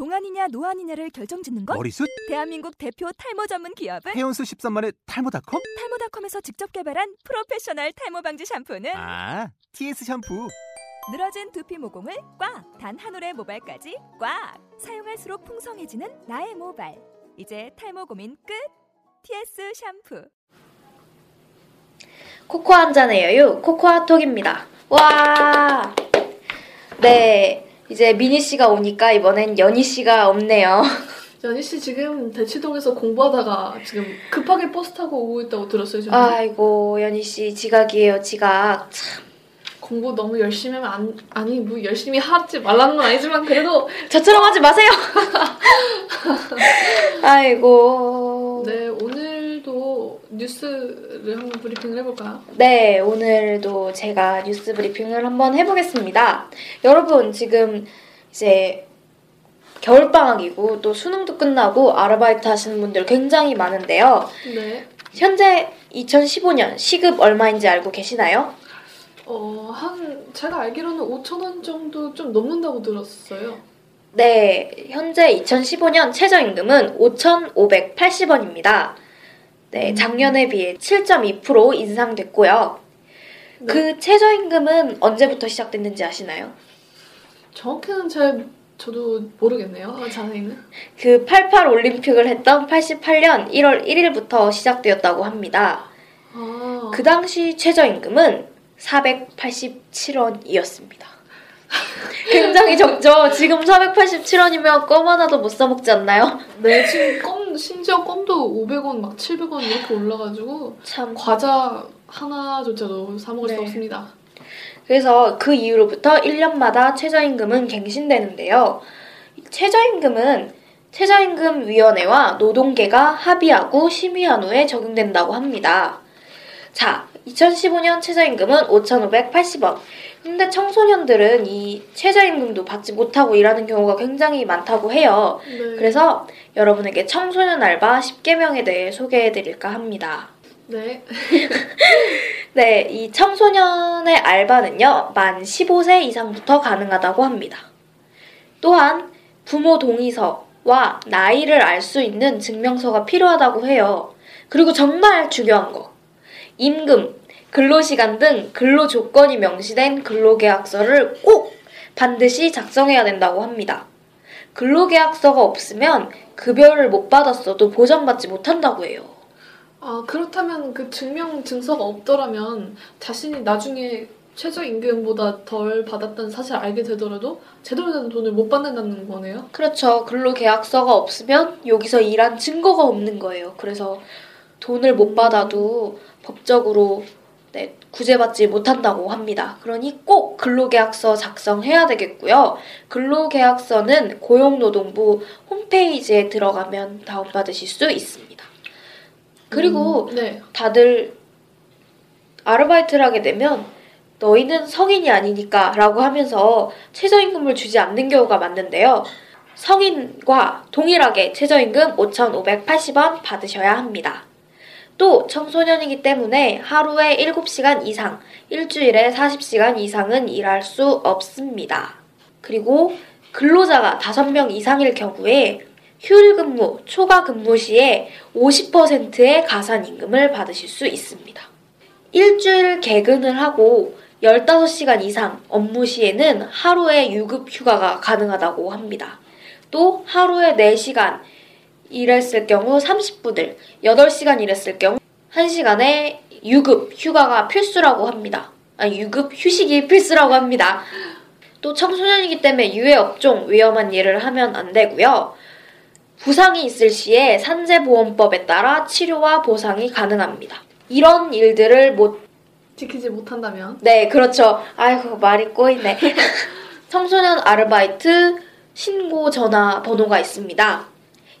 동안이냐 노안이냐를 결정짓는 것? 머리숱? 대한민국 대표 탈모 전문 기업은 헤어수 13만의 탈모닷컴? 탈모닷컴에서 직접 개발한 프로페셔널 탈모 방지 샴푸는 아, TS 샴푸. 늘어진 두피 모공을 꽉! 단 한 올의 모발까지 꽉! 사용할수록 풍성해지는 나의 모발. 이제 탈모 고민 끝! TS 샴푸. 코코아 한 잔의 여유, 코코아톡입니다. 와! 네. 이제 미니 씨가 오니까 이번엔 연희 씨가 없네요. 연희 씨 지금 대치동에서 공부하다가 지금 급하게 버스 타고 오고 있다고 들었어요. 저는. 아이고, 연희 씨 지각이에요, 지각. 참, 공부 너무 열심히 하면 안, 아니 뭐 열심히 하지 말라는 건 아니지만 그래도 저처럼 하지 마세요! 아이고. 네 오늘도 뉴스를 한번 브리핑을 해볼까요? 네, 오늘도 제가 뉴스 브리핑을 한번 해보겠습니다. 여러분, 지금 이제 겨울방학이고 또 수능도 끝나고 아르바이트 하시는 분들 굉장히 많은데요. 네. 현재 2015년 시급 얼마인지 알고 계시나요? 어, 한 제가 알기로는 5천 원 정도 좀 넘는다고 들었어요. 네, 현재 2015년 최저임금은 5,580원입니다. 네, 작년에 비해 7.2% 인상됐고요. 네. 그 최저임금은 언제부터 시작됐는지 아시나요? 정확히는 잘 저도 모르겠네요. 아, 자세히는. 그88 올림픽을 했던 88년 1월 1일부터 시작되었다고 합니다. 아, 그 당시 최저임금은 487원이었습니다. 굉장히 적죠? 지금 487원이면 껌 하나도 못 사 먹지 않나요? 네 지금 껌 심지어 껌도 500원 막 700원 이렇게 올라가지고 참. 과자 하나조차도 사 먹을 수 네. 없습니다. 그래서 그 이후로부터 1년마다 최저임금은 갱신되는데요. 최저임금은 최저임금위원회와 노동계가 합의하고 심의한 후에 적용된다고 합니다. 자, 2015년 최저임금은 5,580원. 근데 청소년들은 이 최저임금도 받지 못하고 일하는 경우가 굉장히 많다고 해요. 네. 그래서 여러분에게 청소년 알바 10개명에 대해 소개해 드릴까 합니다. 네. 네, 이 청소년의 알바는요, 만 15세 이상부터 가능하다고 합니다. 또한 부모 동의서와 나이를 알 수 있는 증명서가 필요하다고 해요. 그리고 정말 중요한 거. 임금, 근로시간 등 근로 조건이 명시된 근로계약서를 꼭 반드시 작성해야 된다고 합니다. 근로계약서가 없으면 급여를 못 받았어도 보장받지 못한다고 해요. 아 그렇다면 그 증명 증서가 없더라면 자신이 나중에 최저임금보다 덜 받았다는 사실을 알게 되더라도 제대로 된 돈을 못 받는다는 거네요. 그렇죠. 근로계약서가 없으면 여기서 일한 증거가 없는 거예요. 그래서 돈을 못 받아도 법적으로 네, 구제받지 못한다고 합니다. 그러니 꼭 근로계약서 작성해야 되겠고요. 근로계약서는 고용노동부 홈페이지에 들어가면 다운받으실 수 있습니다. 그리고 음, 네. 다들 아르바이트를 하게 되면 너희는 성인이 아니니까 라고 하면서 최저임금을 주지 않는 경우가 많은데요. 성인과 동일하게 최저임금 5,580원 받으셔야 합니다. 또 청소년이기 때문에 하루에 7시간 이상, 일주일에 40시간 이상은 일할 수 없습니다. 그리고 근로자가 5명 이상일 경우에 휴일 근무, 초과 근무 시에 50%의 가산 임금을 받으실 수 있습니다. 일주일 개근을 하고 15시간 이상 업무 시에는 하루에 유급 휴가가 가능하다고 합니다. 또 하루에 4시간 일했을 경우 30분을, 8시간 일했을 경우 1시간의 유급 휴가가 필수라고 합니다. 아니, 유급 휴식이 필수라고 합니다. 또 청소년이기 때문에 유해 업종 위험한 일을 하면 안 되고요. 부상이 있을 시에 산재보험법에 따라 치료와 보상이 가능합니다. 이런 일들을 못, 지키지 못한다면 네, 그렇죠. 아이고, 말이 꼬이네. 청소년 아르바이트 신고 전화 번호가 있습니다.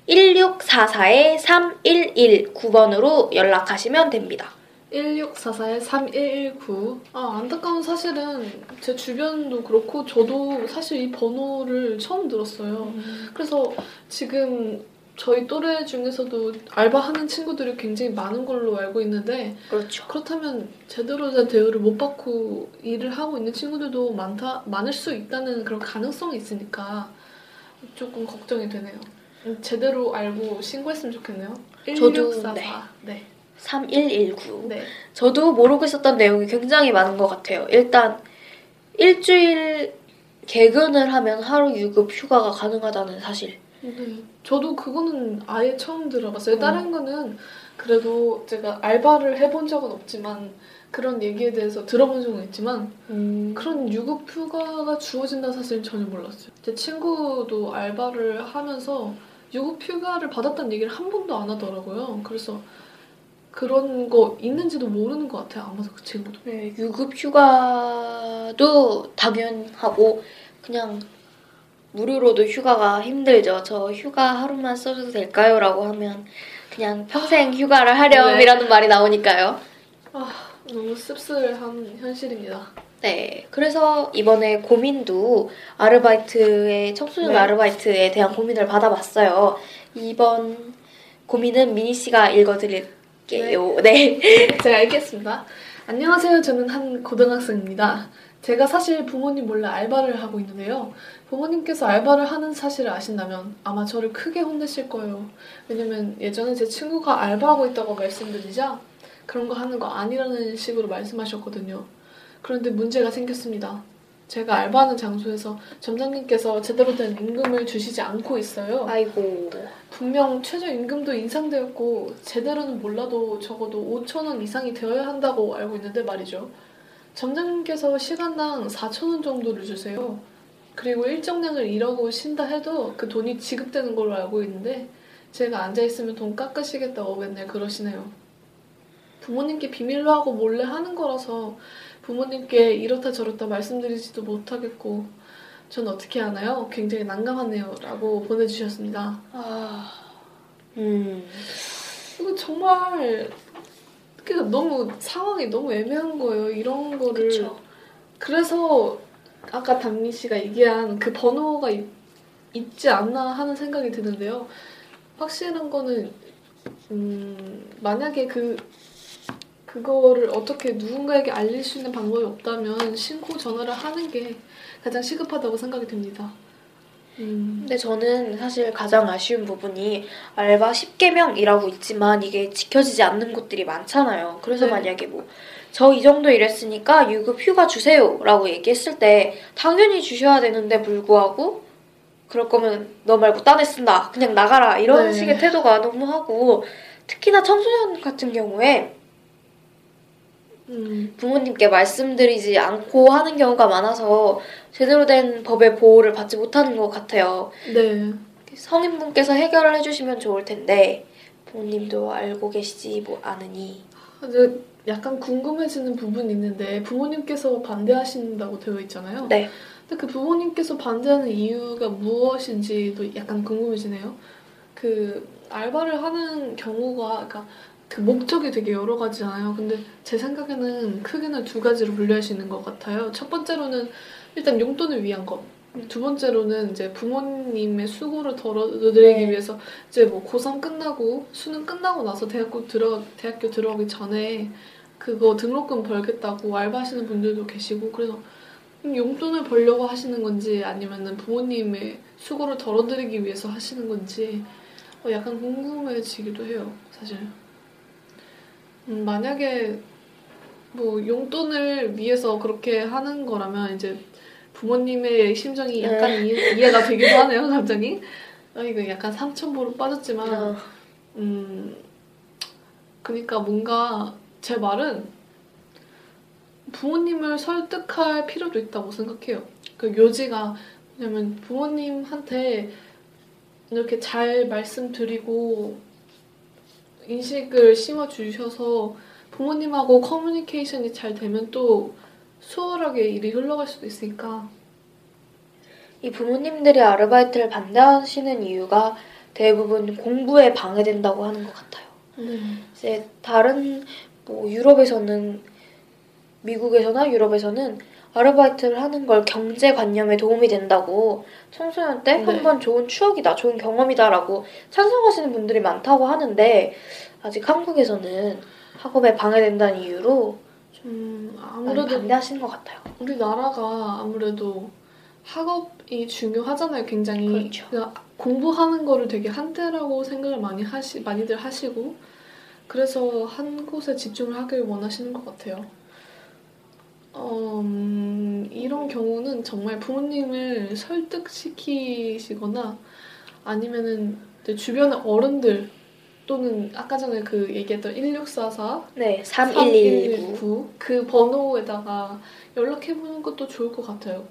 1644-3119번으로 연락하시면 됩니다. 1644-3119. 아, 안타까운 사실은 제 주변도 그렇고 저도 사실 이 번호를 처음 들었어요. 그래서 지금 저희 또래 중에서도 알바하는 친구들이 굉장히 많은 걸로 알고 있는데 그렇죠. 그렇다면 제대로 된 대우를 못 받고 일을 하고 있는 친구들도 많다 많을 수 있다는 그런 가능성이 있으니까 조금 걱정이 되네요. 음, 제대로 알고 신고했으면 좋겠네요. 저도, 1644. 네. 3119. 네. 저도 모르고 있었던 내용이 굉장히 많은 것 같아요. 일단 일주일 개근을 하면 하루 유급 휴가가 가능하다는 사실. 네. 저도 그거는 아예 처음 들어봤어요. 음. 다른 거는 그래도 제가 알바를 해본 적은 없지만 그런 얘기에 대해서 들어본 적은 있지만 음, 그런 유급 휴가가 주어진다는 사실은 전혀 몰랐어요. 제 친구도 알바를 하면서 유급 휴가를 받았다는 얘기를 한 번도 안 하더라고요. 그래서 그런 거 있는지도 모르는 것 같아요. 아마도 그 친구도. 네, 유급 휴가도 당연하고 그냥 무료로도 휴가가 힘들죠. 저 휴가 하루만 써줘도 될까요? 라고 하면 그냥 평생 휴가를 하렴이라는 말이 나오니까요. 너무 씁쓸한 현실입니다. 네, 그래서 이번에 고민도 아르바이트의 청소년 네. 아르바이트에 대한 고민을 받아봤어요. 이번 고민은 미니 씨가 읽어드릴게요. 네. 제가 읽겠습니다. 안녕하세요. 저는 한 고등학생입니다. 제가 사실 부모님 몰래 알바를 하고 있는데요. 부모님께서 알바를 하는 사실을 아신다면 아마 저를 크게 혼내실 거예요. 왜냐면 예전에 제 친구가 알바하고 있다고 말씀드리자 그런 거 하는 거 아니라는 식으로 말씀하셨거든요. 그런데 문제가 생겼습니다. 제가 알바하는 장소에서 점장님께서 제대로 된 임금을 주시지 않고 있어요. 아이고. 분명 최저임금도 인상되었고 제대로는 몰라도 적어도 5천 원 이상이 되어야 한다고 알고 있는데 말이죠. 점장님께서 시간당 4천 원 정도를 주세요. 그리고 일정량을 일하고 쉰다 해도 그 돈이 지급되는 걸로 알고 있는데 제가 앉아있으면 돈 깎으시겠다고 맨날 그러시네요. 부모님께 비밀로 하고 몰래 하는 거라서 부모님께 이렇다 저렇다 말씀드리지도 못하겠고 전 어떻게 하나요? 굉장히 난감하네요. 라고 보내주셨습니다. 아, 음, 이거 정말 그 너무 상황이 너무 애매한 거예요. 이런 거를 그쵸. 그래서 아까 담미 씨가 얘기한 그 번호가 있, 있지 않나 하는 생각이 드는데요. 확실한 거는 음, 만약에 그 그거를 어떻게 누군가에게 알릴 수 있는 방법이 없다면 신고 전화를 하는 게 가장 시급하다고 생각이 듭니다. 음, 근데 저는 사실 가장 아쉬운 부분이 알바 10개명이라고 있지만 이게 지켜지지 않는 곳들이 많잖아요. 그래서 네. 만약에 뭐 저 이 정도 일했으니까 유급 휴가 주세요라고 얘기했을 때 당연히 주셔야 되는데 불구하고 그럴 거면 너 말고 딴 애 쓴다. 그냥 나가라. 이런 네. 식의 태도가 너무하고 특히나 청소년 같은 경우에 음, 부모님께 말씀드리지 않고 하는 경우가 많아서 제대로 된 법의 보호를 받지 못하는 것 같아요. 네. 성인분께서 해결을 해주시면 좋을 텐데 부모님도 알고 계시지 뭐 않으니 이제 약간 궁금해지는 부분이 있는데 부모님께서 반대하신다고 되어 있잖아요. 네 근데 그 부모님께서 반대하는 이유가 무엇인지도 약간 궁금해지네요. 그 알바를 하는 경우가 그러니까 그 목적이 되게 여러 가지잖아요. 근데 제 생각에는 크게는 두 가지로 분류할 수 있는 것 같아요. 첫 번째로는 일단 용돈을 위한 것. 두 번째로는 이제 부모님의 수고를 덜어드리기 네. 위해서 이제 뭐 고3 끝나고 수능 끝나고 나서 대학교 들어 대학교 들어가기 전에 그거 등록금 벌겠다고 알바하시는 분들도 계시고 그래서 용돈을 벌려고 하시는 건지 아니면은 부모님의 수고를 덜어드리기 위해서 하시는 건지 어, 약간 궁금해지기도 해요, 사실. 음, 만약에 뭐 용돈을 위해서 그렇게 하는 거라면 이제 부모님의 심정이 약간 이해, 이해 가 되기도 하네요, 갑자기. 아, 이거 약간 삼천보로 빠졌지만 어, 음, 그니까 뭔가 제 말은 부모님을 설득할 필요도 있다고 생각해요. 그 요지가 왜냐면 부모님한테 이렇게 잘 말씀드리고 인식을 심어 주셔서 부모님하고 커뮤니케이션이 잘 되면 또 수월하게 일이 흘러갈 수도 있으니까 이 부모님들이 아르바이트를 반대하시는 이유가 대부분 공부에 방해된다고 하는 것 같아요. 이제 다른 뭐 유럽에서는 미국에서나 유럽에서는 아르바이트를 하는 걸 경제관념에 도움이 된다고 청소년 때 네. 한번 좋은 추억이다, 좋은 경험이다라고 찬성하시는 분들이 많다고 하는데 아직 한국에서는 학업에 방해된다는 이유로 좀 아무래도 반대하시는 것 같아요. 우리나라가 아무래도 학업 중요하잖아요, 굉장히. 그렇죠. 그냥 공부하는 거를 되게 한때라고 생각을 많이 하시, 많이들 하시고, 그래서 한 곳에 집중을 하길 원하시는 것 같아요. 어, 음, 이런 경우는 정말 부모님을 설득시키시거나 아니면은 내 주변의 어른들 또는 아까 전에 그 얘기했던 1644 네, 3119. 그 번호에다가 연락해 보는 것도 좋을 것 같아요.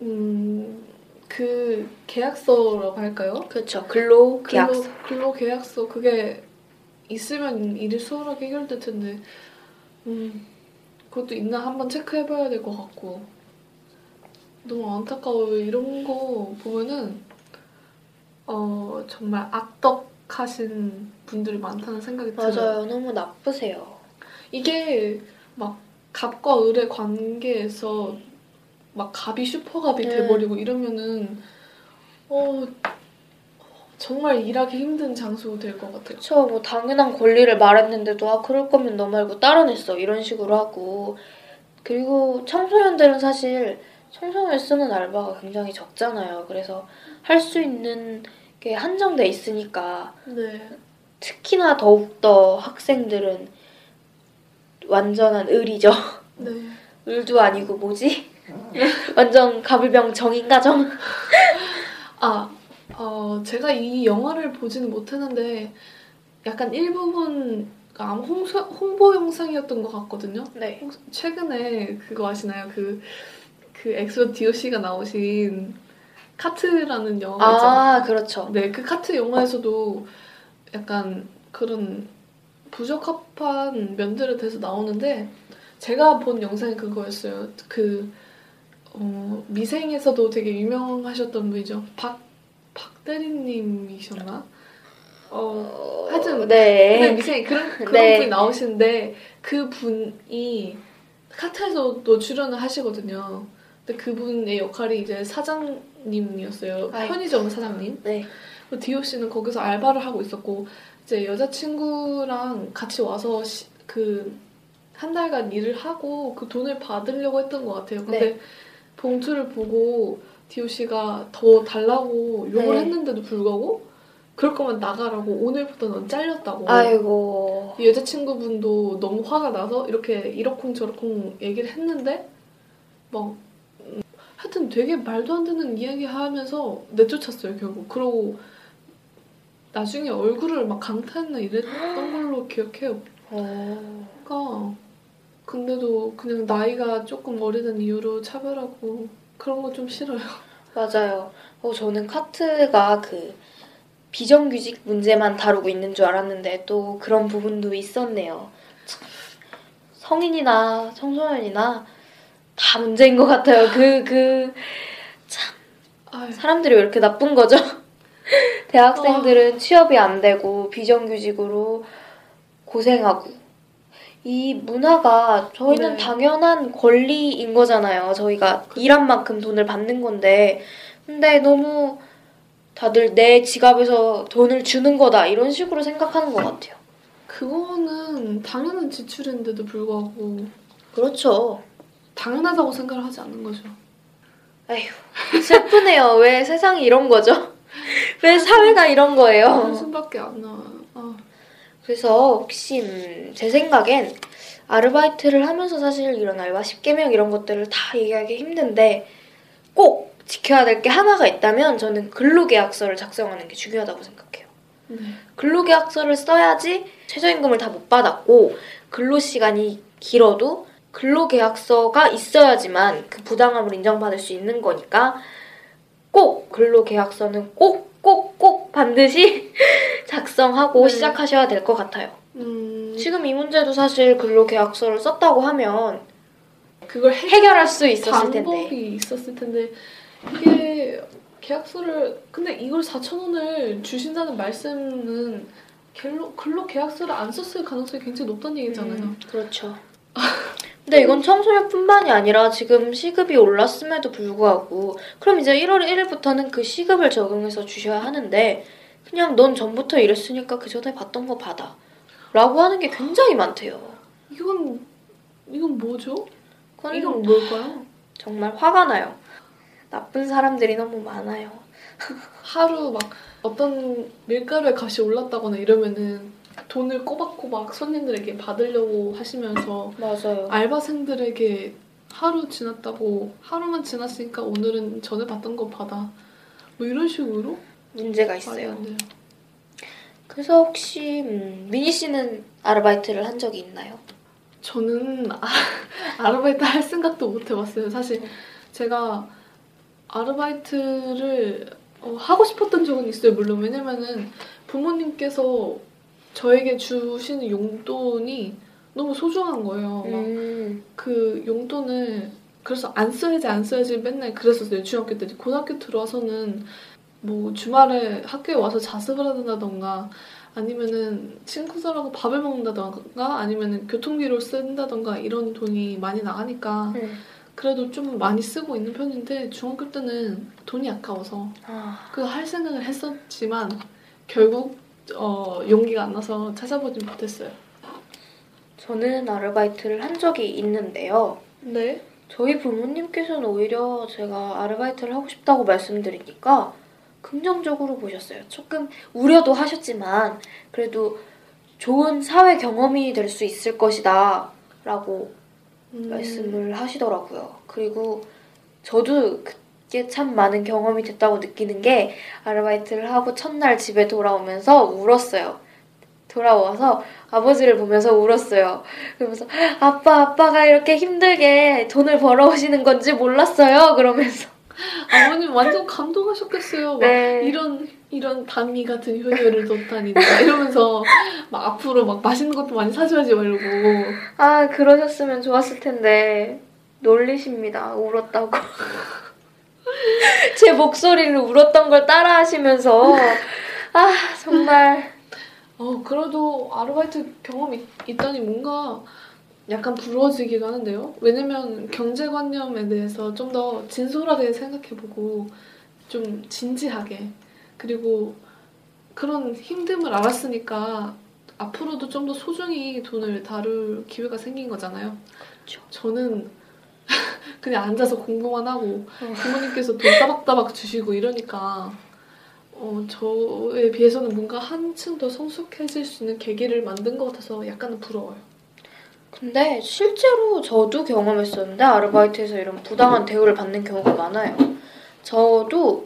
음, 그 계약서라고 할까요? 그렇죠. 근로 계약서. 근로, 근로 계약서 그게 있으면 일이 수월하게 해결될 텐데, 음, 그것도 있나 한번 체크해봐야 될 것 같고. 너무 안타까워요. 이런 거 보면은, 어, 정말 악덕하신 분들이 많다는 생각이 들어요. 맞아요. 너무 나쁘세요. 이게 막 갑과 을의 관계에서 막 갑이 슈퍼갑이 네. 돼버리고 이러면은 어 정말 일하기 힘든 장소 될 것 같아요. 그쵸, 뭐 당연한 권리를 말했는데도 아 그럴 거면 너 말고 다른 했어 이런 식으로 하고 그리고 청소년들은 사실 청소년 쓰는 알바가 굉장히 적잖아요. 그래서 할 수 있는 게 한정돼 있으니까 네. 특히나 더욱더 학생들은 완전한 을이죠. 네. 을도 아니고 뭐지? 완전 갑을병정인가 정? 아, 어, 제가 이 영화를 보지는 못했는데 약간 일부분 아마 홍보, 홍보 영상이었던 것 같거든요. 네. 최근에 그거 아시나요? 그, 그 엑소 디오씨가 나오신 카트라는 있잖아요. 아 그렇죠. 네, 그 카트 영화에서도 약간 그런 부적합한 면들에 대해서 나오는데 제가 본 영상이 그거였어요. 그 어, 미생에서도 되게 유명하셨던 분이죠. 박 박대리님이셨나? 어, 어, 하여튼 근데 네. 미생 그런 그런 네. 분이 나오시는데 그 분이 카트에서도 출연을 하시거든요. 근데 그분의 역할이 이제 사장님이었어요. 아이고. 편의점 사장님. 네. 그리고 디오 씨는 거기서 알바를 하고 있었고 이제 여자친구랑 같이 와서 그 한 달간 일을 하고 그 돈을 받으려고 했던 것 같아요. 근데 네. 봉투를 보고 디오 씨가 더 달라고 욕을 네. 했는데도 불구하고 그럴 거면 나가라고 오늘부터 넌 잘렸다고. 아이고. 이 여자친구분도 너무 화가 나서 이렇게 이러쿵 저러쿵 얘기를 했는데 막 음, 하여튼 되게 말도 안 되는 이야기 하면서 내쫓았어요 결국 그러고 나중에 얼굴을 막 강타했나 이랬던 걸로 기억해요 어. 그러니까 근데도 그냥 나이가 조금 어리는 이유로 차별하고 그런 거좀 싫어요 맞아요. 어, 저는 카트가 그 비정규직 문제만 다루고 있는 줄 알았는데 또 그런 부분도 있었네요. 참, 성인이나 청소년이나 다 문제인 것 같아요. 그, 그, 아유, 사람들이 왜 이렇게 나쁜 거죠? 대학생들은 취업이 안 되고 비정규직으로 고생하고 이 문화가 저희는 네. 당연한 권리인 거잖아요. 저희가 일한 만큼 돈을 받는 건데 근데 너무 다들 내 지갑에서 돈을 주는 거다 이런 식으로 생각하는 것 같아요. 그거는 당연한 지출인데도 불구하고 그렇죠. 당연하다고 생각을 하지 않는 거죠 아휴 슬프네요. 왜 세상이 이런 거죠? 왜 사회가 이런 거예요? 한숨밖에 안 나와요 아. 그래서 혹시 음, 제 생각엔 아르바이트를 하면서 사실 이런 알바 10개명 이런 것들을 다 얘기하기 힘든데 꼭 지켜야 될 게 하나가 있다면 저는 근로계약서를 작성하는 게 중요하다고 생각해요. 네. 근로계약서를 써야지 최저임금을 다 못 받았고 근로시간이 길어도 근로계약서가 있어야지만 그 부당함을 인정받을 수 있는 거니까 꼭 근로계약서는 꼭 꼭꼭 반드시 작성하고 네. 시작하셔야 될 것 같아요. 음, 지금 이 문제도 사실 근로계약서를 썼다고 하면 그걸 해, 해결할 수 있었을 방법이 텐데. 있었을 텐데 이게 계약서를 근데 이걸 4천 원을 주신다는 말씀은 근로, 근로 계약서를 안 썼을 가능성이 굉장히 높다는 얘기잖아요. 음, 그렇죠. 근데 이건 청소년뿐만이 아니라 지금 시급이 올랐음에도 불구하고 그럼 이제 1월 1일부터는 그 시급을 적용해서 주셔야 하는데 그냥 넌 전부터 이랬으니까 그 전에 받던 거 받아 라고 하는 게 굉장히 많대요. 이건 이건 뭐죠? 그건 이건 뭘까요? 정말 화가 나요. 나쁜 사람들이 너무 많아요. 하루 막 어떤 밀가루의 값이 올랐다거나 이러면은 돈을 꼬박꼬박 손님들에게 받으려고 하시면서 맞아요. 알바생들에게 하루 지났다고 하루만 지났으니까 오늘은 전에 받던 거 받아 뭐 이런 식으로 문제가 있어요. 그래서 혹시 음, 미니 씨는 아르바이트를 한 적이 있나요? 저는 아, 아르바이트 할 생각도 못 해봤어요. 사실 제가 아르바이트를 어, 하고 싶었던 적은 있어요. 물론 왜냐면은 부모님께서 저에게 주시는 용돈이 너무 소중한 거예요. 막 음, 그 용돈을 그래서 안 써야지 안 써야지 맨날 그랬었어요 중학교 때 고등학교 들어와서는 뭐 주말에 학교에 와서 자습을 한다던가 아니면은 친구들하고 밥을 먹는다던가 아니면은 교통비로 쓴다던가 이런 돈이 많이 나가니까 음. 그래도 좀 많이 쓰고 있는 편인데 중학교 때는 돈이 아까워서 아, 그할 생각을 했었지만 결국 어, 용기가 안 나서 찾아보진 못했어요. 저는 아르바이트를 한 적이 있는데요. 네. 저희 부모님께서는 오히려 제가 아르바이트를 하고 싶다고 말씀드리니까 긍정적으로 보셨어요. 조금 우려도 하셨지만 그래도 좋은 사회 경험이 될 수 있을 것이다 라고 음, 말씀을 하시더라고요. 그리고 저도 그 게 참 많은 경험이 됐다고 느끼는 게 아르바이트를 하고 첫날 집에 돌아오면서 울었어요. 돌아와서 아버지를 보면서 울었어요. 그러면서 아빠 아빠가 이렇게 힘들게 돈을 벌어오시는 건지 몰랐어요. 그러면서 아버님 완전 감동하셨겠어요. 막 네. 이런 이런 당이 같은 효녀를 뒀다니 이러면서 막 앞으로 막 맛있는 것도 많이 사줘야지 막 이러고 아 그러셨으면 좋았을 텐데 놀리십니다. 울었다고. 제 목소리를 울었던 걸 따라 하시면서 아 정말 어 그래도 아르바이트 경험 이 있다니 뭔가 약간 부러워지기도 하는데요. 왜냐면 경제관념에 대해서 좀 더 진솔하게 생각해보고 좀 진지하게 그리고 그런 힘듦을 알았으니까 앞으로도 좀 더 소중히 돈을 다룰 기회가 생긴 거잖아요. 그쵸. 저는 그냥 앉아서 공부만 하고 어. 부모님께서 돈 따박따박 주시고 이러니까 어, 저에 비해서는 뭔가 한층 더 성숙해질 수 있는 계기를 만든 것 같아서 약간은 부러워요. 근데 실제로 저도 경험했었는데 아르바이트에서 이런 부당한 대우를 받는 경우가 많아요. 저도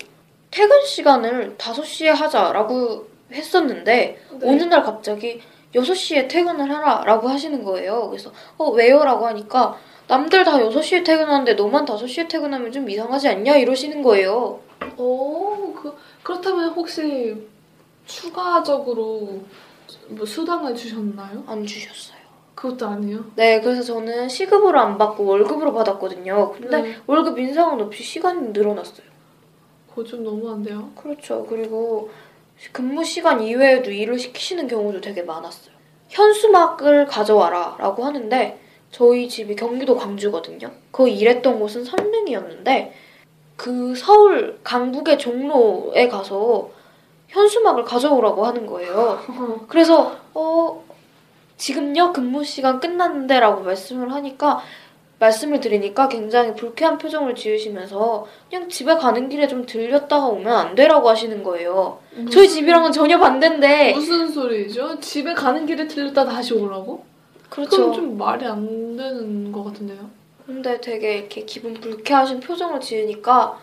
퇴근 시간을 5시에 하자라고 했었는데 어느 날 갑자기 6시에 퇴근을 하라라고 하시는 거예요. 그래서 어 왜요? 라고 하니까 남들 다 6시에 퇴근하는데 너만 5시에 퇴근하면 좀 이상하지 않냐? 이러시는 거예요. 오, 그, 그렇다면 혹시 추가적으로 뭐 수당을 주셨나요? 안 주셨어요. 그것도 아니에요. 네, 그래서 저는 시급으로 안 받고 월급으로 받았거든요. 근데 네. 월급 인상은 없이 시간이 늘어났어요. 그거 좀 너무한데요. 그렇죠. 그리고 근무 시간 이외에도 일을 시키시는 경우도 되게 많았어요. 현수막을 가져와라 라고 하는데 저희 집이 경기도 광주거든요. 그 일했던 곳은 선릉이었는데 그 서울 강북의 종로에 가서 현수막을 가져오라고 하는 거예요. 그래서 어 지금요 근무 시간 끝났는데 라고 말씀을 하니까 말씀을 드리니까 굉장히 불쾌한 표정을 지으시면서 그냥 집에 가는 길에 좀 들렸다가 오면 안 되라고 하시는 거예요. 저희 집이랑은 전혀 반대인데 무슨 소리죠? 집에 가는 길에 들렸다 다시 오라고? 그렇죠. 그럼 좀 말이 안 되는 것 같은데요. 근데 되게 이렇게 기분 불쾌하신 표정을 지으니까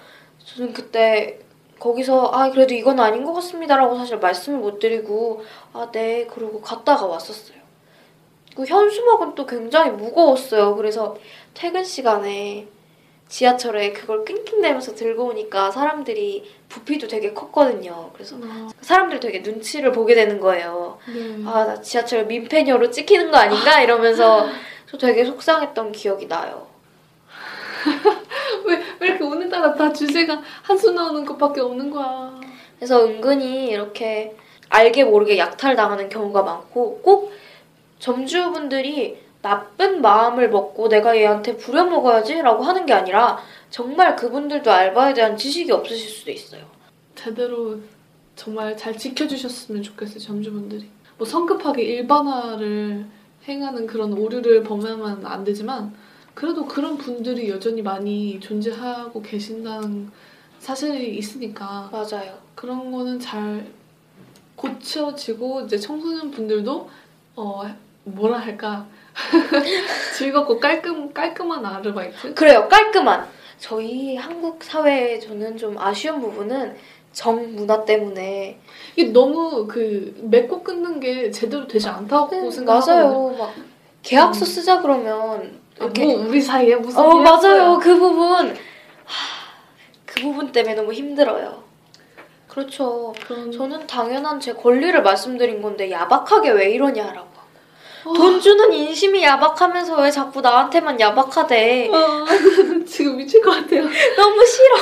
저는 그때 거기서 아 그래도 이건 아닌 것 같습니다라고 사실 말씀을 못 드리고 아 네 그러고 갔다가 왔었어요. 그 현수막은 또 굉장히 무거웠어요. 그래서 퇴근 시간에 지하철에 그걸 낑낑대면서 들고 오니까 사람들이 부피도 되게 컸거든요. 그래서 사람들 되게 눈치를 보게 되는 거예요. 네. 아나 지하철 민폐녀로 찍히는 거 아닌가 이러면서 저 되게 속상했던 기억이 나요. 왜, 왜 이렇게 오늘따라 다 주제가 한수 나오는 것밖에 없는 거야. 그래서 은근히 이렇게 알게 모르게 약탈 당하는 경우가 많고 꼭 점주분들이 나쁜 마음을 먹고 내가 얘한테 부려먹어야지 라고 하는 게 아니라 정말 그분들도 알바에 대한 지식이 없으실 수도 있어요. 제대로 정말 잘 지켜주셨으면 좋겠어요, 점주분들이. 뭐 성급하게 일반화를 행하는 그런 오류를 범하면 안 되지만 그래도 그런 분들이 여전히 많이 존재하고 계신다는 사실이 있으니까 맞아요. 그런 거는 잘 고쳐지고 이제 청소년 분들도 어 뭐라 할까 즐겁고 깔끔 깔끔한 아르바이트 그래요. 깔끔한. 저희 한국 사회에 저는 좀 아쉬운 부분은 정 문화 때문에 이게 너무 그 맺고 끊는 게 제대로 되지 않다고 음, 생각하거든요. 맞아요. 막 계약서 음. 쓰자 그러면 아, 이렇게 뭐 우리 사이에 무슨 어 맞아요. 그 부분 하, 그 부분 때문에 너무 힘들어요. 그렇죠. 그런 저는 당연한 제 권리를 말씀드린 건데 야박하게 왜 이러냐라고. 어, 돈 주는 인심이 야박하면서 왜 자꾸 나한테만 야박하대. 어, 지금 미칠 것 같아요. 너무 싫어.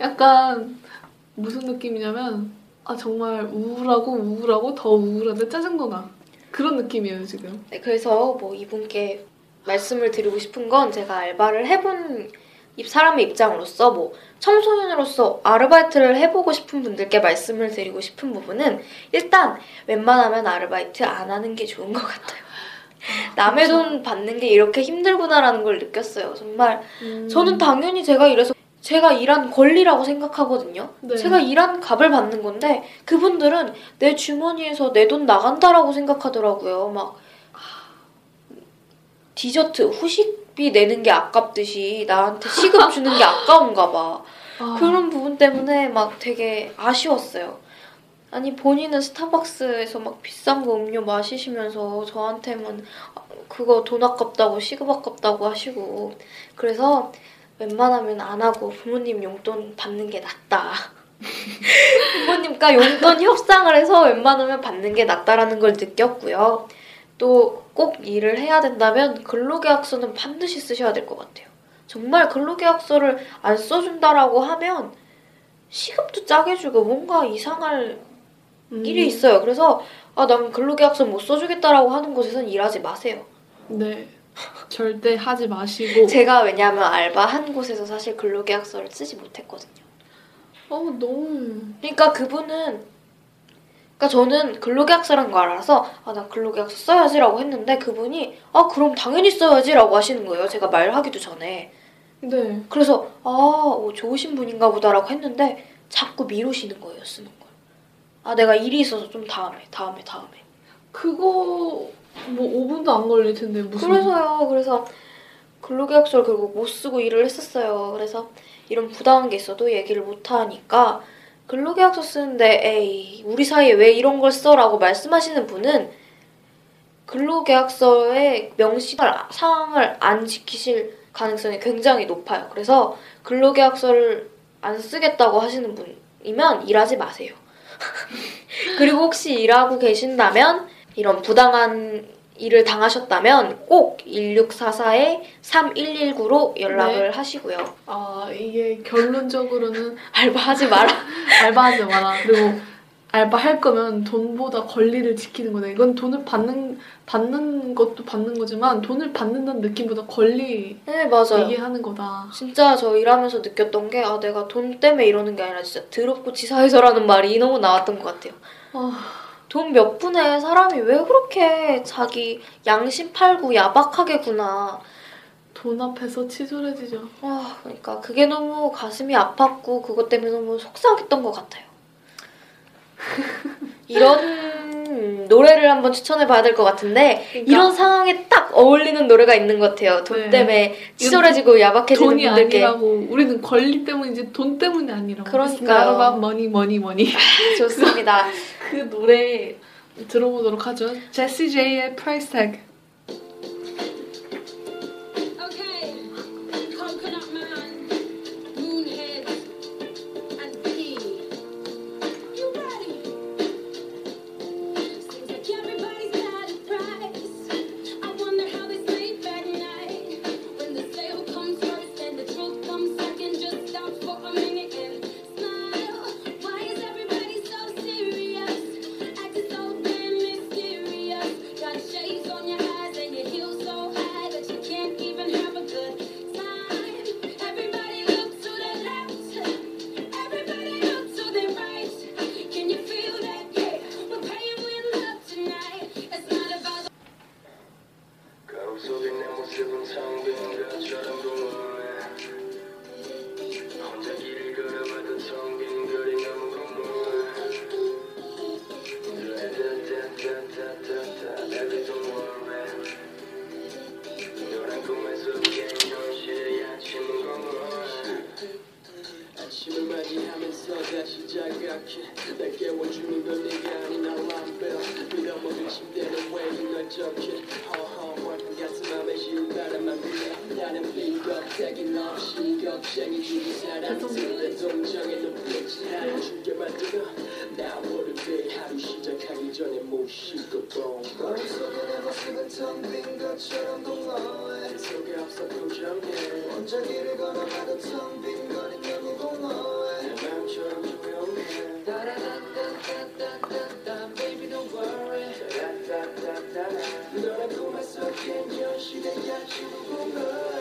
약간 무슨 느낌이냐면 아 정말 우울하고 우울하고 더 우울한데 짜증도 나 그런 느낌이에요 지금. 네, 그래서 뭐 이분께 말씀을 드리고 싶은 건 제가 알바를 해본 입- 사람의 입장으로서 뭐 청소년으로서 아르바이트를 해보고 싶은 분들께 말씀을 드리고 싶은 부분은 일단 웬만하면 아르바이트 안 하는 게 좋은 것 같아요. 남의. 돈 받는 게 이렇게 힘들구나라는 걸 느꼈어요. 정말 음, 저는 당연히 제가 이래서 제가 일한 권리라고 생각하거든요. 네. 제가 일한 값을 받는 건데 그분들은 내 주머니에서 내 돈 나간다라고 생각하더라고요. 막 디저트 후식 비 내는 게 아깝듯이 나한테 시급 주는 게 아까운가 봐. 아, 그런 부분 때문에 막 되게 아쉬웠어요. 아니 본인은 스타벅스에서 막 비싼 거 음료 마시시면서 저한테만 그거 돈 아깝다고 시급 아깝다고 하시고 그래서 웬만하면 안 하고 부모님 용돈 받는 게 낫다. 부모님과 용돈 협상을 해서 웬만하면 받는 게 낫다라는 걸 느꼈고요. 또 꼭 일을 해야 된다면 근로계약서는 반드시 쓰셔야 될 것 같아요. 정말 근로계약서를 안 써준다라고 하면 시급도 짜게 주고 뭔가 이상할 음, 일이 있어요. 그래서 아, 난 근로계약서 못 써주겠다라고 하는 곳에선 일하지 마세요. 네 절대 하지 마시고. 제가 왜냐하면 알바 한 곳에서 사실 근로계약서를 쓰지 못했거든요. 어 너무 그러니까 그분은 그러니까 저는 근로계약서란 거 알아서 아 나 근로계약서 써야지라고 했는데 그분이 아 그럼 당연히 써야지라고 하시는 거예요. 제가 말하기도 전에. 네 그래서 아 어, 좋으신 분인가 보다라고 했는데 자꾸 미루시는 거예요 쓰는 걸. 아 내가 일이 있어서 좀 다음에 다음에 다음에. 그거 뭐 5분도 안 걸릴 텐데 무슨 그래서요. 그래서 근로계약서를 결국 못 쓰고 일을 했었어요. 그래서 이런 부당한 게 있어도 얘기를 못 하니까 근로계약서 쓰는데 에이 우리 사이에 왜 이런 걸 써라고 말씀하시는 분은 근로계약서에 명시할 사항을 안 지키실 가능성이 굉장히 높아요. 그래서 근로계약서를 안 쓰겠다고 하시는 분이면 일하지 마세요. 그리고 혹시 일하고 계신다면 이런 부당한 일을 당하셨다면 꼭 1644에 3119로 연락을 하시고요. 아 이게 결론적으로는 알바하지 마라. 알바하지 마라. 그리고 알바할 거면 돈보다 권리를 지키는 거다. 이건 돈을 받는 받는 것도 받는 거지만 돈을 받는다는 느낌보다 권리 네, 맞아요. 얘기하는 거다. 진짜 저 일하면서 느꼈던 게, 아, 내가 돈 때문에 이러는 게 아니라 진짜 더럽고 치사해서라는 말이 너무 나왔던 것 같아요. 아, 돈몇 푼에 사람이 왜 그렇게 자기 양심 팔고 야박하게 구나. 돈 앞에서 치졸해지죠. 아, 그러니까 그게 너무 가슴이 아팠고 그것 때문에 너무 속상했던 것 같아요. 이런 노래를 한번 추천해 봐야 될 것 같은데 그러니까 이런 상황에 딱 어울리는 노래가 있는 것 같아요. 돈 네. 때문에 치졸해지고 야박해지는 돈이 분들께 아니라고 우리는 권리 때문이지 돈 때문이 아니라고. 그러니까요. about money, money, money. 좋습니다. 그 노래 들어보도록 하죠. 제시 제이의 Price Tag. 없이 사람들의 눈빛이 나 모르게 하루 시작하기 전에 모습은 텅빈 것처럼 동화해. 속에 없어 걸어가도 텅빈 여기 공허해. 내 맘처럼 조용해. 따라다다다다다 baby don't worry. 따라다다다 너란 꿈에 속엔 현실에 약주고 공허해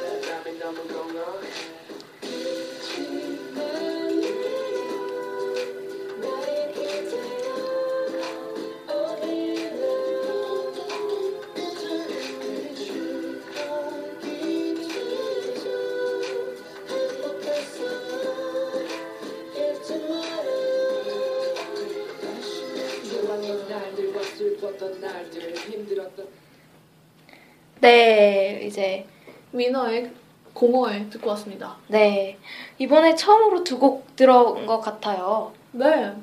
네, 이제 민어의 공허에 듣고 왔습니다. 네 이번에 처음으로 두 곡 들어온 것 같아요. 네.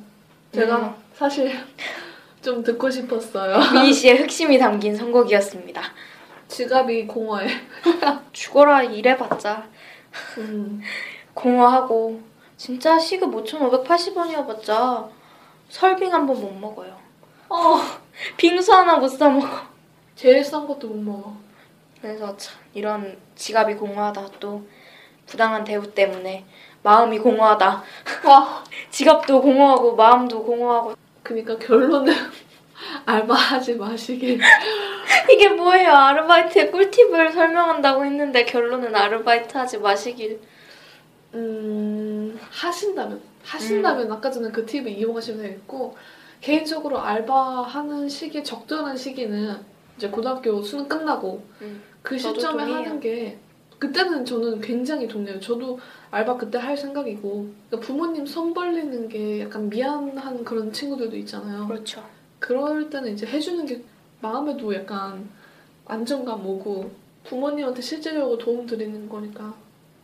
제가 음. 사실 좀 듣고 싶었어요. 미희 씨의 흑심이 담긴 선곡이었습니다. 지갑이 공허해. 죽어라 이래봤자 음. 공허하고 진짜 시급 5,580원이어봤자 설빙 한 번 못 먹어요. 어, 빙수 하나 못 사 먹어. 제일 싼 것도 못 먹어. 그래서 참 이런 지갑이 공허하다 또 부당한 대우 때문에 마음이 공허하다. 와. 지갑도 공허하고 마음도 공허하고 그니까 결론은 알바하지 마시길. 이게 뭐예요? 아르바이트의 꿀팁을 설명한다고 했는데 결론은 아르바이트 하지 마시길. 음, 하신다면. 하신다면 아까 전에 그 팁을 이용하시면 되겠고, 개인적으로 알바하는 시기, 적절한 시기는 이제 고등학교 수능 끝나고 음, 그 시점에. 하는 게 그때는 저는 굉장히 동의해요. 저도 알바 그때 할 생각이고 그러니까 부모님 손 벌리는 게 약간 미안한 그런 친구들도 있잖아요. 그렇죠. 그럴 때는 이제 해주는 게 마음에도 약간 안정감 오고 부모님한테 실질적으로 도움 드리는 거니까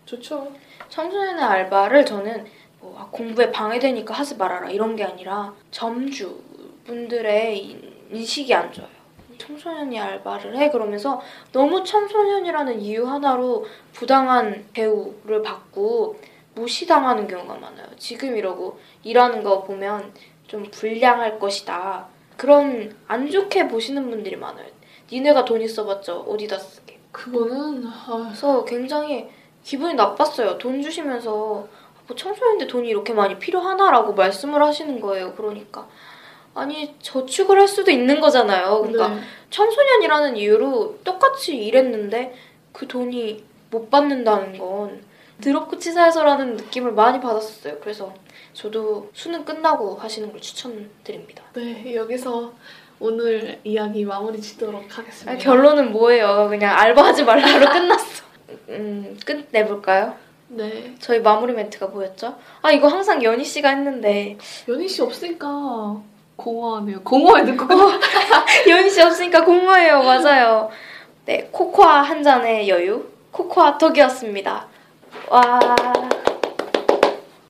좋죠. 청소년의 알바를 저는 뭐 아, 공부에 방해되니까 하지 말아라 이런 게 아니라 점주 분들의 인- 인식이 안 좋아요. 청소년이 알바를 해 그러면서 너무 청소년이라는 이유 하나로 부당한 대우를 받고 무시당하는 경우가 많아요. 지금 이러고 일하는 거 보면 좀 불량할 것이다. 그런 안 좋게 보시는 분들이 많아요. 니네가 돈 있어봤자 어디다 쓰게. 그거는 아, 그래서 굉장히 기분이 나빴어요. 돈 주시면서 뭐 청소년인데 돈이 이렇게 많이 필요하나라고 말씀을 하시는 거예요. 그러니까 아니 저축을 할 수도 있는 거잖아요. 그러니까 네. 청소년이라는 이유로 똑같이 일했는데 그 돈이 못 받는다는 건 드럽고 치사해서라는 느낌을 많이 받았었어요. 그래서 저도 수능 끝나고 하시는 걸 추천드립니다. 네 여기서 오늘 이야기 마무리 짓도록 하겠습니다. 아, 결론은 뭐예요? 그냥 알바하지 말라로 끝났어. 음, 끝내볼까요? 네 저희 마무리 멘트가 뭐였죠? 아 이거 항상 연희 씨가 했는데 연희 씨 없으니까 공허하네요. 공허해 듣고 연희 씨 없으니까 공허해요. 맞아요. 네 코코아 한 잔의 여유 코코아 톡이었습니다. 와